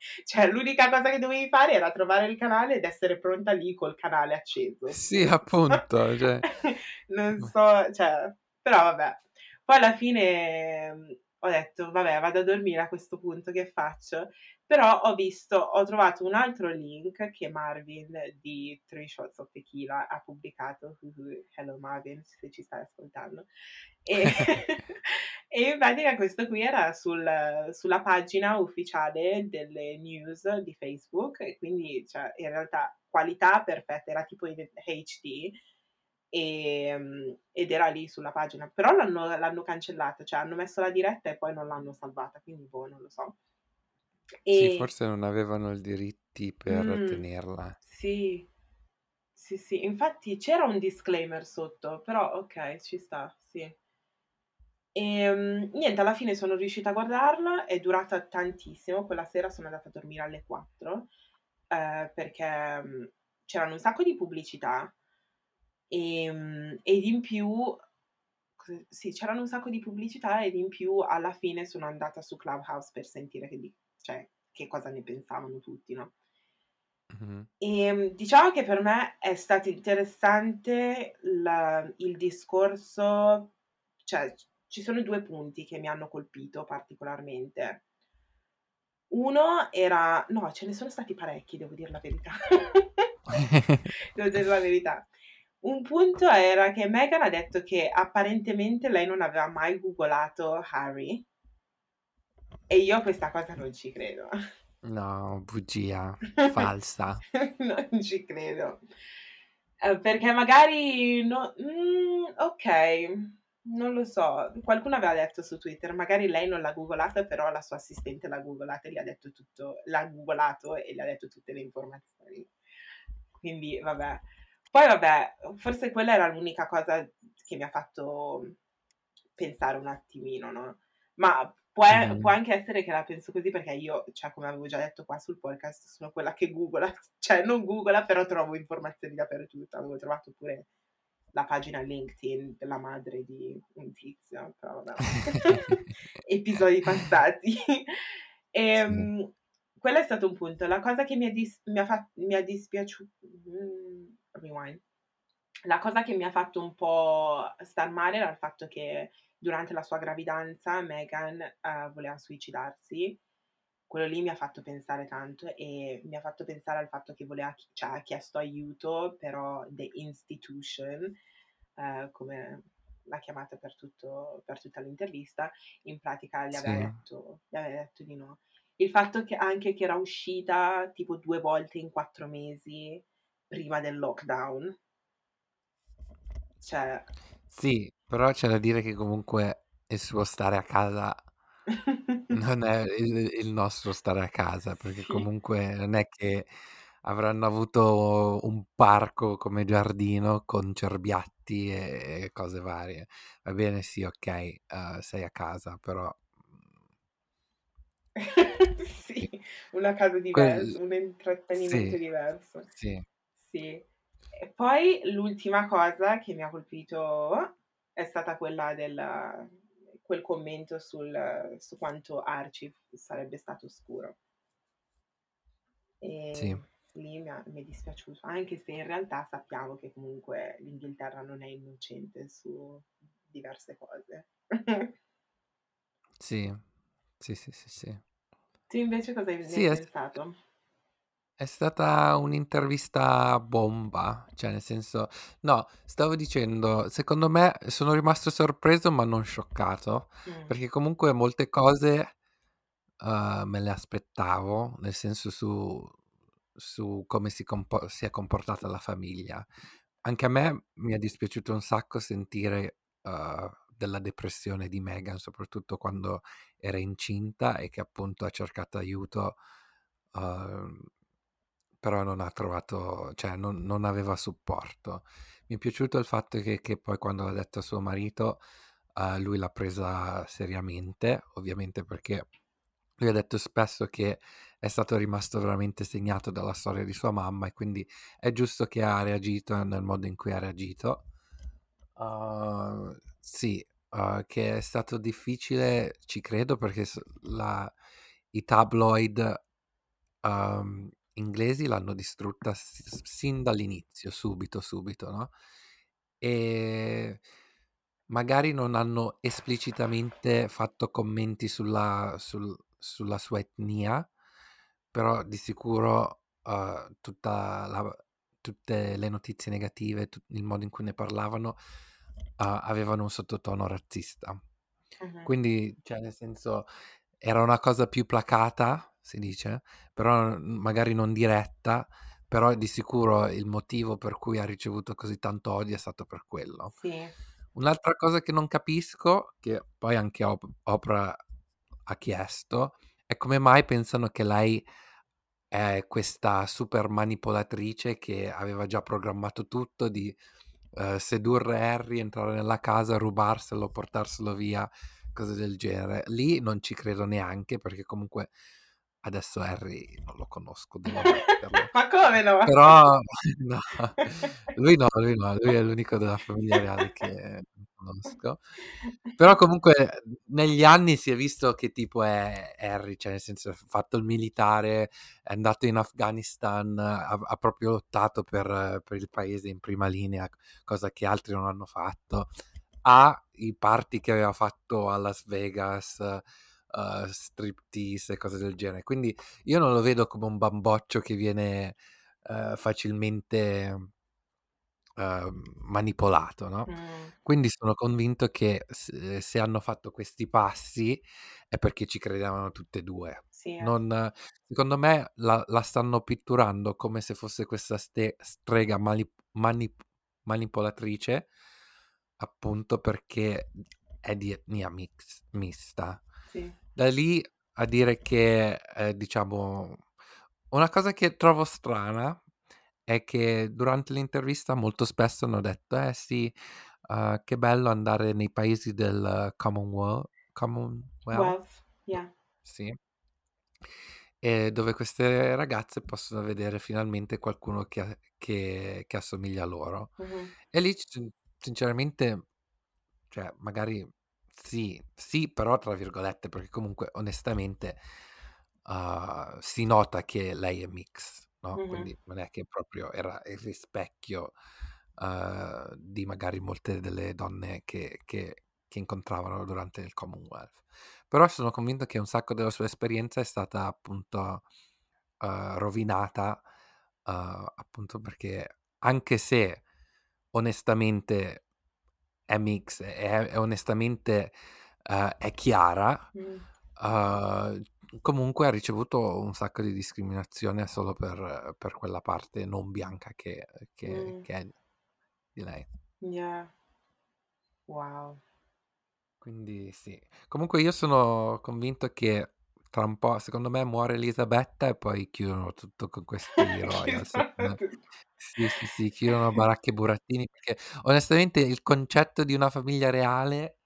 Cioè l'unica cosa che dovevi fare era trovare il canale ed essere pronta lì col canale acceso, Sì, punto. appunto, cioè Non so cioè però vabbè. Poi alla fine, mhmm, ho detto: "Vabbè, vado a dormire a questo punto, che faccio?" Però ho visto ho trovato un altro link che Marvin di Three Shots of Tequila ha pubblicato, hello Marvin se ci stai ascoltando, e e in pratica questo qui era sul sulla pagina ufficiale delle news di Facebook e quindi, cioè, in realtà qualità perfetta, era tipo in HD, ehm, ed era lì sulla pagina. Però l'hanno l'hanno cancellata, cioè hanno messo la diretta e poi non l'hanno salvata, quindi boh, non lo so. Sì, E forse non avevano i diritti per Mh, tenerla. sì. Sì, sì, infatti c'era un disclaimer sotto, però okay, ci sta, sì. Ehm, niente, alla fine sono riuscita a guardarla, è durata tantissimo, quella sera sono andata a dormire alle 4, ehm, perché, mhmm, c'erano un sacco di pubblicità, ehm, ed in più sì, c'erano un sacco di pubblicità ed in più alla fine sono andata su Clubhouse per sentire che di cioè, che cosa ne pensavano tutti, no? Mh-mh. Ehm, diciamo che per me è stato interessante la il discorso cioè, ci sono 2 punti che mi hanno colpito particolarmente. Uno era no, ce ne sono stati parecchi, devo dir la verità. Devo dir la verità. Un punto era che Meghan ha detto che apparentemente lei non aveva mai googolato Harry. E io questa cosa non ci credo. No, bugia, falsa. Non ci credo. Ehm, perché magari no mhmm, okay, non lo so. Qualcuno aveva detto su Twitter, magari lei non l'ha googolata, però la sua assistente l'ha googolata e gli ha detto tutto l'ha googolato e gli ha detto tutte le informazioni. Quindi vabbè. Poi vabbè, forse quella era l'unica cosa che mi ha fatto pensare un attimino, no, ma può e può anche essere che la penso così perché io, cioè come avevo già detto qua sul podcast, sono quella che googola, cioè non googola, però trovo informazioni dappertutto. Avevo trovato pure la pagina LinkedIn della madre di un tizio, però vabbè. Episodi passati. Sì. Ehm, quello è stato un punto. La cosa che mi è dis mi ha fa mi è dispiaciu mhmm, rewind. La cosa che mi ha fatto un po' star male era il fatto che durante la sua gravidanza Meghan, uhm, voleva suicidarsi. Quello lì mi ha fatto pensare tanto e mi ha fatto pensare al fatto che voleva cioè ha chiesto aiuto, però the institution, ehm, come l'ha chiamata per tutto per tutta l'intervista, in pratica gli aveva Sì. detto gli aveva detto di no. Il fatto che anche che era uscita tipo 2 volte in 4 mesi prima del lockdown cioè Sì, però c'è da dire che comunque il suo stare a casa non è il il nostro stare a casa, perché Sì. comunque non è che avranno avuto un parco come giardino con cerbiatti e cose varie. Va bene, sì, okay, uhm, sei a casa, però, mhmm Sì, Sì. una casa Quel divers un intrattenimento sì, diverso. sì. Sì. E poi l'ultima cosa che mi ha colpito è stata quella del quel commento sul su quanto Archie f sarebbe stato oscuro. Sì. Ehm, lì mi ha mi è dispiaciuto, anche se in realtà sappiamo che comunque l'Inghilterra non è innocente su diverse cose. Sì. Sì, sì, sì, sì. Tu invece cosa hai Sì, hai è pensato? È stata un'intervista bomba, cioè nel senso no, stavo dicendo, secondo me sono rimasto sorpreso ma non scioccato, Mh. perché comunque molte cose, uhm, me le aspettavo, nel senso su su come si compo si è comportata la famiglia. Anche a me mi è dispiaciuto un sacco sentire, uhm, della depressione di Meghan, soprattutto quando era incinta e che appunto ha cercato aiuto, uhm, però non ha trovato cioè non non aveva supporto. Mi è piaciuto il fatto che che poi quando l'ha detto a suo marito, uhm, lui l'ha presa seriamente, ovviamente perché lui ha detto spesso che è stato rimasto veramente segnato dalla storia di sua mamma e quindi è giusto che ha reagito nel modo in cui ha reagito. Uhm, sì, uhm, che è stato difficile ci credo perché la i tabloid, uhm, inglesi l'hanno distrutta sin dall'inizio, subito, subito, no, ehm, magari non hanno esplicitamente fatto commenti sulla sul sulla sua etnia, però di sicuro, tutta la tutte le notizie negative, tu il modo in cui ne parlavano, uhm, avevano un sottotono razzista. Mh-mh. Quindi, cioè nel senso, era una cosa più placata, si dice, però, magari non diretta, però di sicuro il motivo per cui ha ricevuto così tanto odio è stato per quello. Sì. Un'altra cosa che non capisco, che poi anche Op Oprah ha chiesto, è come mai pensano che lei è questa super manipolatrice che aveva già programmato tutto di, uhm, sedurre Harry, entrare nella casa, rubarselo, portarselo via, cose del genere. Lì non ci credo neanche perché comunque adesso Harry non lo conosco, devo ammetterlo. Ma come no? Però no, lui no, lui no, lui è l'unico della famiglia reale che conosco. Però comunque, negli anni si è visto che tipo è Harry, cioè nel senso ha fatto il militare, è andato in Afghanistan, ha ha proprio lottato per per il paese in prima linea, cosa che altri non hanno fatto. Ha i party che aveva fatto a Las Vegas, uhm, striptease e cose del genere. Quindi io non lo vedo come un bamboccio che viene, uhm, facilmente uhm, manipolato, no, Mh. quindi sono convinto che s se hanno fatto questi passi è perché ci credevano tutte e 2. Sì, eh. Non secondo me la la stanno pitturando come se fosse questa ste strega malip manip manipolatrice, appunto perché è di etnia mix mista. Sì. Da lì a dire che, ehm, diciamo una cosa che trovo strana è che durante l'intervista molto spesso hanno detto: "Eh sì, uhm, che bello andare nei paesi del Commonweal Commonwealth?" Wealth, yeah. Sì. E dove queste ragazze possono vedere finalmente qualcuno che a che che assomiglia a loro. Mh-mh. E lì c sinceramente, cioè magari sì, sì però tra virgolette, perché comunque onestamente, uhm, si nota che lei è mix, no, Mh-mh. quindi non è che proprio era il rispecchio, uhm, di magari molte delle donne che che che incontravano durante il Commonwealth. Però sono convinto che un sacco della sua esperienza è stata appunto, uhm, rovinata, uhm, appunto perché anche se onestamente è mix, è è onestamente, uhm, è chiara, Mh. uhm, comunque ha ricevuto un sacco di discriminazione solo per per quella parte non bianca che che Mh. che è di lei. Yeah. Wow. Quindi sì. Comunque io sono convinto che tra un po', secondo me, muore Elisabetta e poi chiudono tutto con questi secondo me. Sì, sì, sì, chiudono baracche e burattini, perché onestamente il concetto di una famiglia reale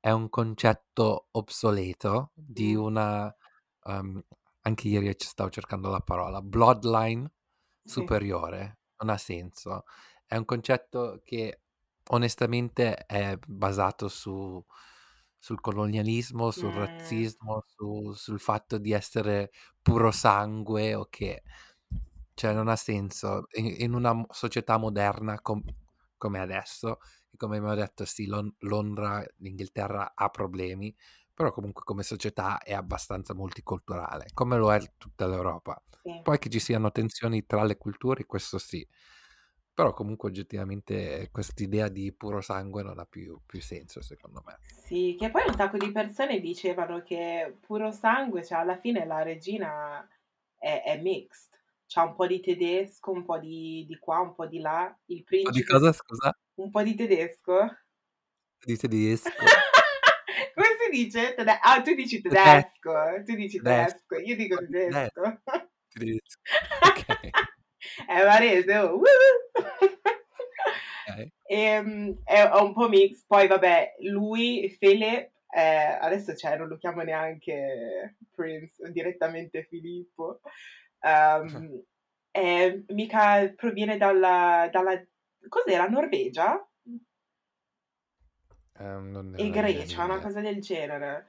è un concetto obsoleto di una uhm, anche ieri c stavo cercando la parola, bloodline Sì. superiore. Non ha senso. È un concetto che onestamente è basato su sul colonialismo, sul Mh. razzismo, su sul fatto di essere puro sangue o che cioè non ha senso. In in una società moderna com come adesso, e come abbiamo detto sì, Lon Londra, l'Inghilterra ha problemi, però comunque come società è abbastanza multiculturale, come lo è tutta l'Europa. Sì. Poi che ci siano tensioni tra le culture, questo sì. Però comunque oggettivamente quest'idea di puro sangue non ha più più senso secondo me. Sì, che poi un sacco di persone dicevano che puro sangue, cioè alla fine la regina è è mixed. C'ha un po' di tedesco, un po' di di qua, un po' di là. Il Un po' di principe cosa scusa? un po' di tedesco. Di tedesco. Come si dice? Tede ah, tu dici Tede tedesco, tu dici tedesco, io dico tedesco. tedesco. Tedesco, okay. È barese, oh. Okay. Ehm, è è un po' mix, poi vabbè, lui, Philip, ehm, adesso cioè non lo chiamo neanche Prince, direttamente Filippo, uhm, ehm, mica proviene dalla dalla cos'era, Norvegia? Mh. Ehm, non E Grecia, una cosa del genere.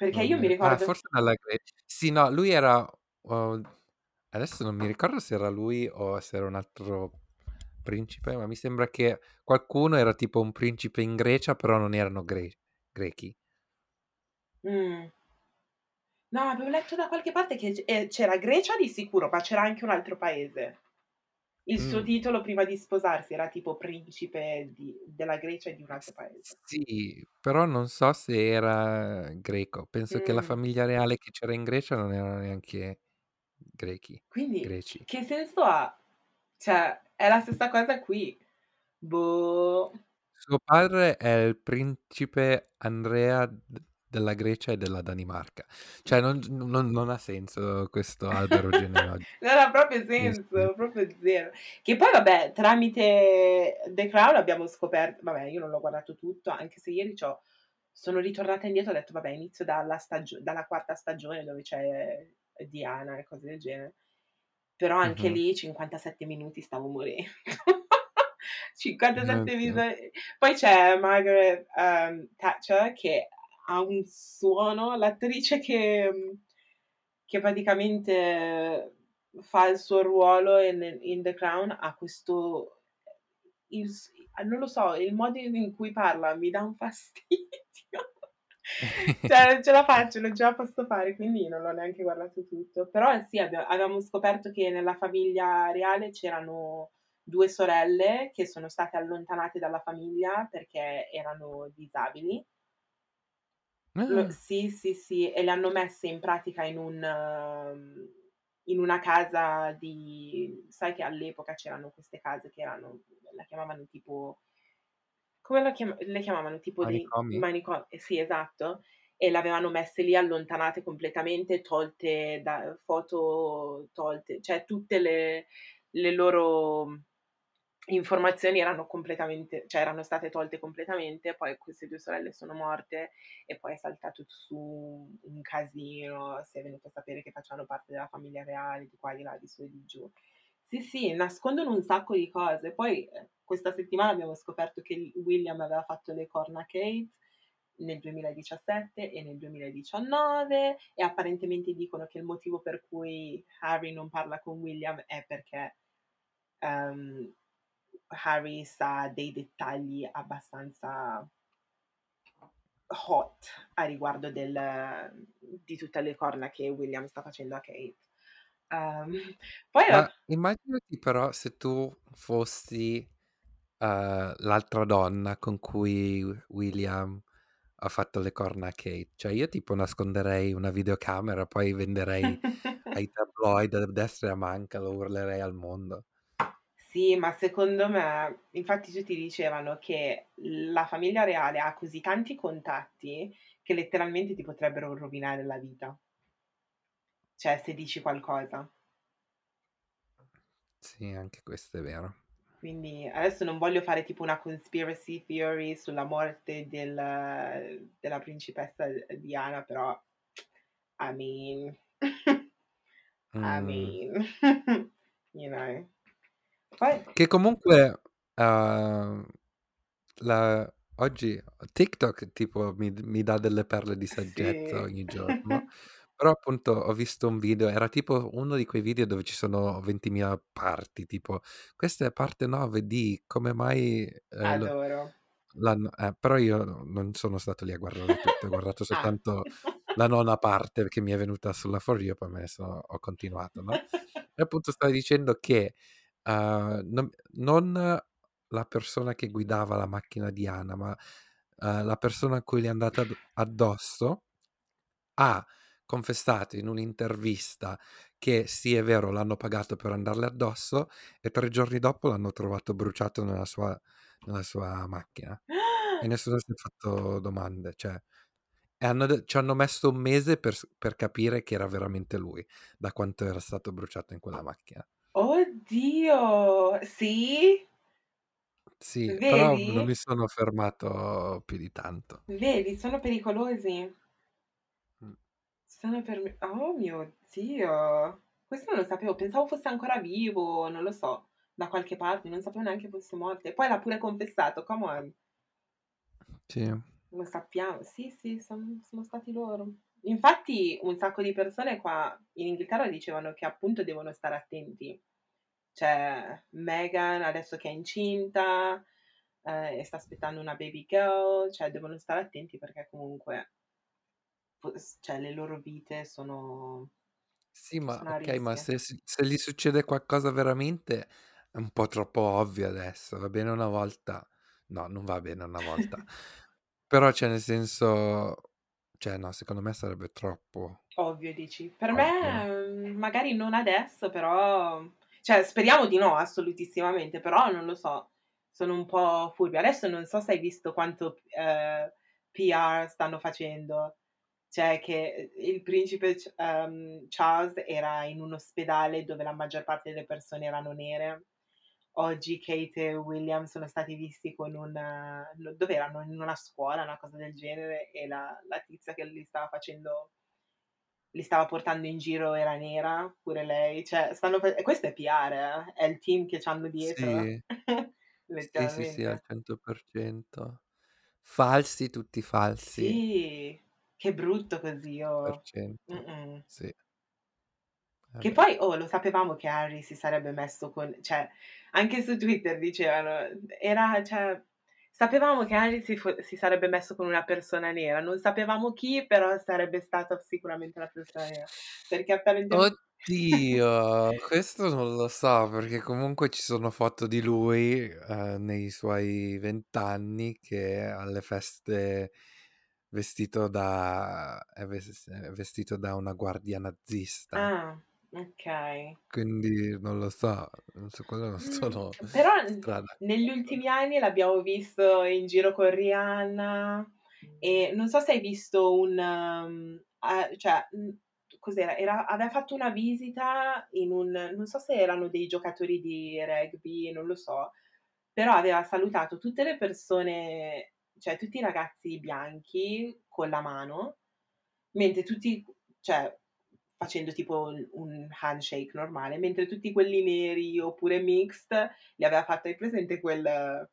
Perché io mi Non ah, ricordo forse dalla Grec sì, no, lui era uhm, adesso non mi ricordo se era lui o se era un altro principe, ma mi sembra che qualcuno era tipo un principe in Grecia, però non erano gre grechi. Mh. No, avevo letto da qualche parte che c ehm, c'era Grecia di sicuro, ma c'era anche un altro paese. Il suo Mh. titolo prima di sposarsi era tipo principe di della Grecia e di un altro paese. sì, però non so se era greco. Penso che la Mh. famiglia reale che c'era in Grecia non erano neanche grechi Quindi che greci. che senso ha? Cioè, è la stessa cosa qui. Boh. Suo padre è il principe Andrea d della Grecia e della Danimarca. Cioè non non non ha senso questo albero genealogico. Non ha proprio senso, proprio 0. Che poi vabbè, tramite The Crown abbiamo scopert vabbè, io non l'ho guardato tutto, anche se ieri c'ho sono ritornata indietro, ho detto: "Vabbè, inizio dalla stagio dalla quarta stagione dove c'è Diana e cose del genere." Però anche Mh-mh. lì 57 minuti stavo morendo. Eh, 57 sì. minu poi c'è Margaret, uhm, Thatcher che ha un suono l'attrice che che praticamente fa il suo ruolo in in The Crown ha questo il s a non lo so, il modo in cui parla mi dà un fastidio. Cioè non ce la faccio, non ce la posso fare, quindi non l'ho neanche guardato tutto. Però sì, avevamo scoperto che nella famiglia reale c'erano 2 sorelle che sono state allontanate dalla famiglia perché erano disabili. Lo Ah. sì, sì, sì, e le hanno messe in pratica in un mhmm, in una casa di sai che all'epoca c'erano queste case che erano la chiamavano tipo come la chiama le chiamavano tipo dei Manicomi? manico eh sì, esatto, e l'avevano messe lì allontanate completamente, tolte da foto tolte, cioè tutte le le loro informazioni erano completamente cioè erano state tolte completamente, poi queste 2 sorelle sono morte e poi è saltato su un casino, si è venuto a sapere che facevano parte della famiglia reale, di qua, di là, di su e di giù. Sì, sì, nascondono un sacco di cose. Poi, ehm, questa settimana abbiamo scoperto che il William aveva fatto le corna a Kate nel 2017 e nel 2019 e apparentemente dicono che il motivo per cui Harry non parla con William è perché, ehm, Harry sa dei dettagli abbastanza hot a riguardo del di tutte le corna che William sta facendo a Kate. Uhm, poi Ma va immaginati però se tu fossi, uhm, l'altra donna con cui William ha fatto le corna a Kate. Cioè io tipo nasconderei una videocamera, poi venderei ai tabloid a destra e a manca, lo urlerei al mondo. Sì, ma secondo me infatti tutti dicevano che la famiglia reale ha così tanti contatti che letteralmente ti potrebbero rovinare la vita. Cioè se dici qualcosa. Sì, anche questo è vero. Quindi adesso non voglio fare tipo una conspiracy theory sulla morte del della principessa, Diana, però I mean I Mh. mean, you know. Poi Che comunque, uhm, la oggi TikTok tipo mi mi dà delle perle di saggezza Sì. ogni giorno, però appunto ho visto un video, era tipo uno di quei video dove ci sono 20.000 parti, tipo: "Questa è parte 9 di come mai, ehm, Adoro. l'hanno" eh, però io no non sono stato lì a guardarle tutte, ho guardato Ah. soltanto la nona parte che mi è venuta sulla For You, poi me ne sono ho continuato, no, e appunto stava dicendo che, uhm, non non la persona che guidava la macchina di Diana, ma, uhm, la persona a cui le è andata ad addosso, ha confessato in un'intervista che sì, è vero, l'hanno pagato per andarle addosso e 3 giorni dopo l'hanno trovato bruciato nella sua nella sua macchina. E nessuno si è fatto domande, cioè e hanno de ci hanno messo 1 mese per per capire che era veramente lui, da quanto era stato bruciato in quella macchina. Oddio! Sì? Sì, però non Vedi? mi sono fermato più di tanto. Vedi, sono pericolosi. Sono per me oh mio Dio! Questo non lo sapevo, pensavo fosse ancora vivo, non lo so, da qualche parte, non sapevo neanche fosse morto. E poi l'ha pure confessato, come on. Sì. Lo sappiamo, sì, sì, son sono stati loro. Infatti un sacco di persone qua in Inghilterra dicevano che appunto devono stare attenti. Cioè Meghan adesso che è incinta, ehm, e sta aspettando una baby girl, cioè devono stare attenti perché comunque S cioè le loro vite sono Sì, ma sono a okay, ma rischio. se s se gli succede qualcosa veramente è un po' troppo ovvio adesso. Va bene una volta no, non va bene una volta. Però cioè nel senso cioè no, secondo me sarebbe troppo Ovvio dici? Per ovvio. me, mhmm, magari non adesso, però cioè speriamo di no assolutissimamente, però non lo so, sono un po' furbi. Adesso non so se hai visto quanto ehm, PR stanno facendo, cioè che il principe ehm, Charles era in un ospedale dove la maggior parte delle persone erano nere. Oggi Kate e William sono stati visti con un no dov'erano? In una scuola, una cosa del genere, e la la tizia che li stava facendo li stava portando in giro era nera, pure lei, cioè stanno fa e questo è PR eh, è il team che c'hanno dietro, Sì. Sì, sì, sì, al letteralmente. 100%. Falsi, tutti falsi. Sì, che brutto così, oh. 100%. Mh-mh. Sì. Che Vabbè. poi, oh, lo sapevamo che Harry si sarebbe messo con cioè anche su Twitter dicevano era cioè sapevamo che Harry si fo si sarebbe messo con una persona nera, non sapevamo chi, però sarebbe stata sicuramente una persona nera, perché apparentemen Oddio, questo non lo so, perché comunque ci sono foto di lui, ehm, nei suoi 20 anni che alle feste vestito da è ves è vestito da una guardia nazista. Ah, okay. Quindi non lo so, mhmm, su quello non Mh, sono però strada negli ultimi anni l'abbiamo visto in giro con Rihanna e non so se hai visto un mhmm, a cioè, mhmm, cos'era? Era aveva fatto una visita in un non so se erano dei giocatori di rugby, non lo so, però aveva salutato tutte le persone cioè tutti i ragazzi bianchi con la mano, mentre tutti cioè facendo tipo un handshake normale, mentre tutti quelli neri oppure mixed li aveva fatto hai presente quel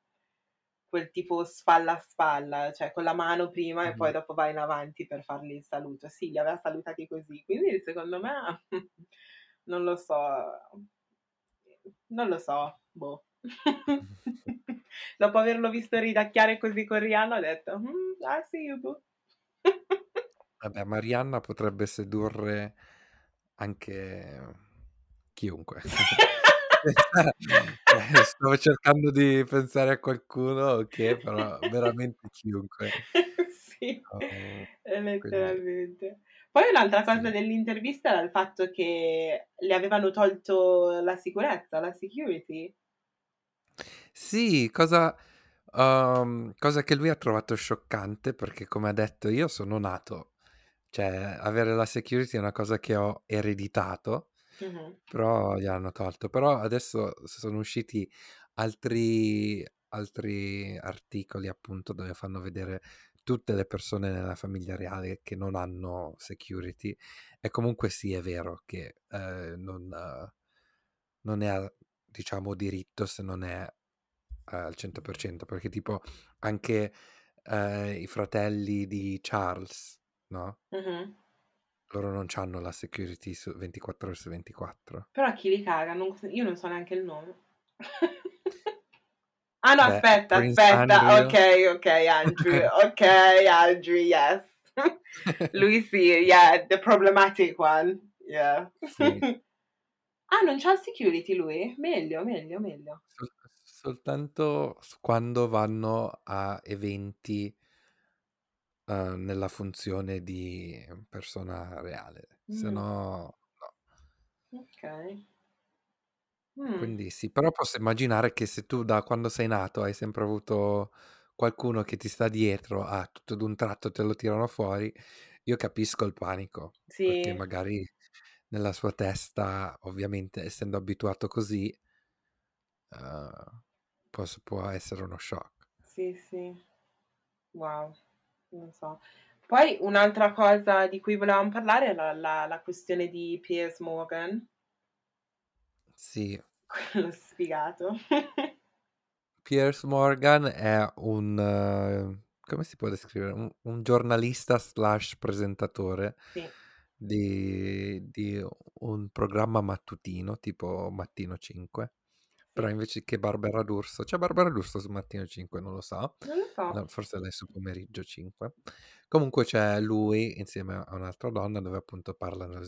quel tipo spalla a spalla, cioè con la mano prima e poi dopo vai in avanti per fargli il saluto. Sì, li aveva salutati così. Quindi secondo me non lo so, non lo so, boh. Dopo averlo visto ridacchiare così con Rihanna ho detto: "Mhmm, I see you boo." Vabbè, ma Rihanna potrebbe sedurre anche chiunque. Cioè, stavo cercando di pensare a qualcuno che però veramente chiunque. Sì, Uhm, ehm, quindi letteralmente. Poi un'altra cosa sì. dell'intervista era il fatto che le avevano tolto la sicurezza, la security. Sì, cosa uhm, cosa che lui ha trovato scioccante perché come ha detto: "Io sono nato cioè avere la security è una cosa che ho ereditato, Mh-mh. però gliel'hanno tolto." Però adesso s sono usciti altri altri articoli appunto dove fanno vedere tutte le persone nella famiglia reale che non hanno security e comunque sì, è vero che, ehm, non non è a diciamo diritto se non è al 100%, perché tipo anche, ehm, i fratelli di Charles, no, Mh-mh. loro non c'hanno la security su 24 ore su 24. Però chi li caga? Non io non so neanche il nome. Ah no, Beh, aspetta, Prince aspetta. Andrew Okay, okay, Andrew. Okay, Andrew, yes. Lui sì, yeah, the problematic one. Yeah. Sì, Ah, non c'ha il security lui? Meglio, meglio, meglio. sol soltanto s quando vanno a eventi, uhm, nella funzione di persona reale, se no no. E Mh, quindi sì, però posso immaginare che se tu da quando sei nato hai sempre avuto qualcuno che ti sta dietro, ah, tutto d'un tratto te lo tirano fuori, io capisco il panico, perché sì, magari nella sua testa, ovviamente essendo abituato così, uhm, pos può essere uno shock. sì, sì. Wow, non so. Poi un'altra cosa di cui volevam parlare era la la questione di Piers Morgan, Sì, quello sfigato. Piers Morgan è un eh, come si può descrivere? Un un giornalista slash presentatore Sì, di di un programma mattutino, tipo Mattino 5. Però invece che Barbara D'Urso c'è Barbara D'Urso su Mattino 5? Non lo so. Non lo so. No, forse lei su Pomeriggio 5. Comunque c'è lui insieme a un'altra donna dove appunto parlano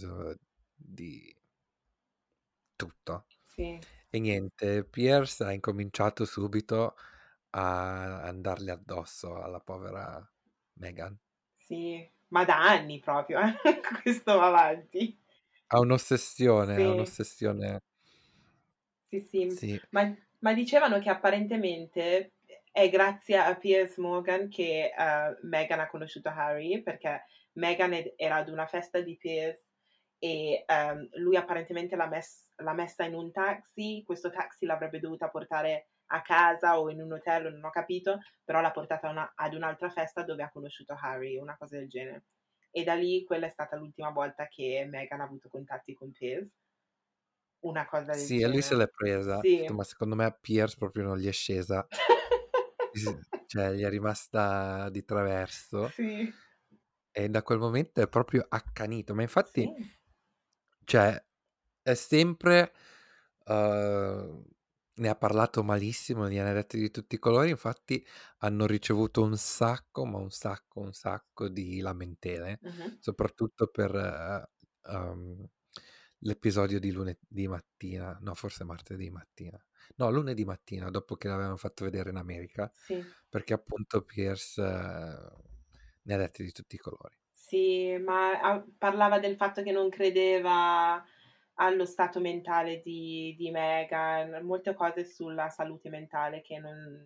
di tutto. Sì. E niente, Pierce ha incominciato subito a andarle addosso alla povera Meghan. Sì, ma da anni proprio, eh, questo va avanti. Ha un'ossessione, ha Sì. un'ossessione Sì, sì, Sì. ma ma dicevano che apparentemente è grazie a Piers Morgan che, uhm, Meghan ha conosciuto Harry, perché Meghan ed era ad una festa di Piers e, uhm, lui apparentemente l'ha mess l'ha messa in un taxi, questo taxi l'avrebbe dovuta portare a casa o in un hotel, non ho capito, però l'ha portata una ad un'altra festa dove ha conosciuto Harry, una cosa del genere. E da lì quella è stata l'ultima volta che Meghan ha avuto contatti con Piers. Una cosa del Sì, e lui se genere. l'è presa. Sì. Ma secondo me a Piers proprio non gli è scesa. Sì, cioè gli è rimasta di traverso. Sì. E da quel momento è proprio accanito, ma infatti Sì. cioè è sempre uhm, ne ha parlato malissimo, gliene ha dette di tutti i colori, infatti hanno ricevuto un sacco, ma un sacco, un sacco di lamentele, Mh-mh. soprattutto per, uhm, l'episodio di lunedì mattina, no forse martedì mattina. No, lunedì mattina, dopo che l'avevano fatto vedere in America, Sì. perché appunto Pierce ne ha dette di tutti i colori. Sì, ma a parlava del fatto che non credeva allo stato mentale di di Meghan, molte cose sulla salute mentale che non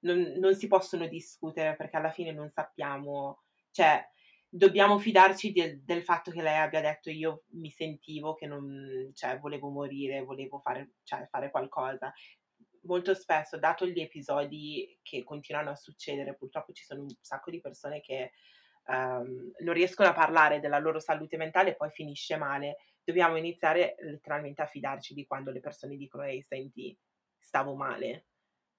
non non si possono discutere, perché alla fine non sappiamo cioè dobbiamo fidarci del del fatto che lei abbia detto: "Io mi sentivo che non cioè volevo morire, volevo fare cioè fare qualcosa." Molto spesso, dato gli episodi che continuano a succedere, purtroppo ci sono un sacco di persone che, uhm, non riescono a parlare della loro salute mentale e poi finisce male. Dobbiamo iniziare letteralmente a fidarci di quando le persone dicono: "Ehi senti, stavo male."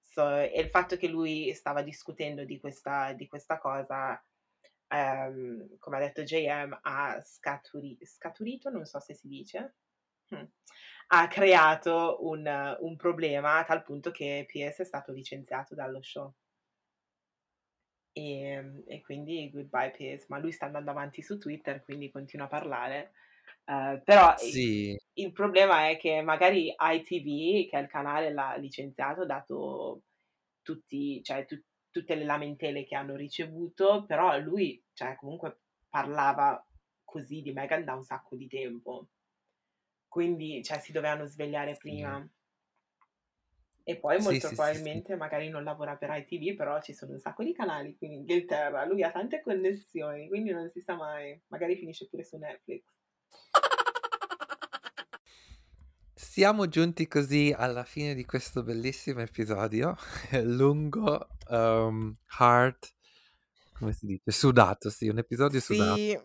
So e il fatto che lui stava discutendo di questa di questa cosa, ehm, come ha detto JM, ha scaturi scaturito, non so se si dice? Mh. Ha creato un un problema a tal punto che Piers è stato licenziato dallo show. Ehm, e quindi goodbye Piers, ma lui sta andando avanti su Twitter, quindi continua a parlare. Uhm, però Sì. il problema è che magari ITV, che è il canale, l'ha licenziato dato tutti cioè tu tutte le lamentele che hanno ricevuto, però lui, cioè comunque parlava così di Meghan da un sacco di tempo. Quindi, cioè si dovevano svegliare prima. E poi Sì, molto sì. probabilmente magari non lavora per ITV, però ci sono un sacco di canali qui in Inghilterra. Lui ha tante connessioni, quindi non si sa mai. Magari finisce pure su Netflix. Siamo giunti così alla fine di questo bellissimo episodio, lungo, uhm, hard come si dice? Sudato, sì, un episodio sudato. Sì.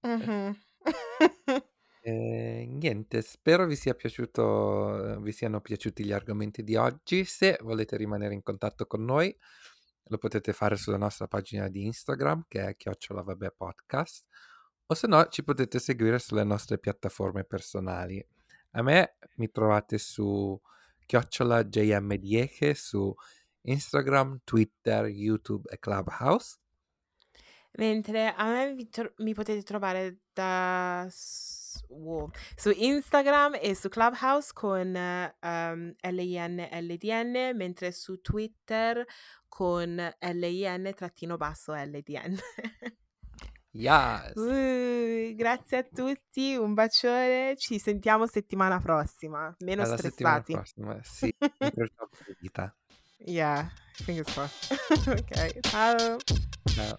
Mh-mh. Ehm, niente, spero vi sia piaciuto vi siano piaciuti gli argomenti di oggi. Se volete rimanere in contatto con noi, lo potete fare sulla nostra pagina di Instagram che è @vabepodcast o se no ci potete seguire sulle nostre piattaforme personali. A me mi trovate su @jmdieche su Instagram, Twitter, YouTube e Clubhouse. Mentre a me vi tro mi potete trovare da wow, su Instagram e su Clubhouse con, uhm, LINLDN, mentre su Twitter con LIN_LDN. Yes. Uh, grazie a tutti, un bacione, ci sentiamo settimana prossima, meno Alla settimana stressati. prossima, sì. Yeah, fingers crossed. Okay, ciao. Ciao.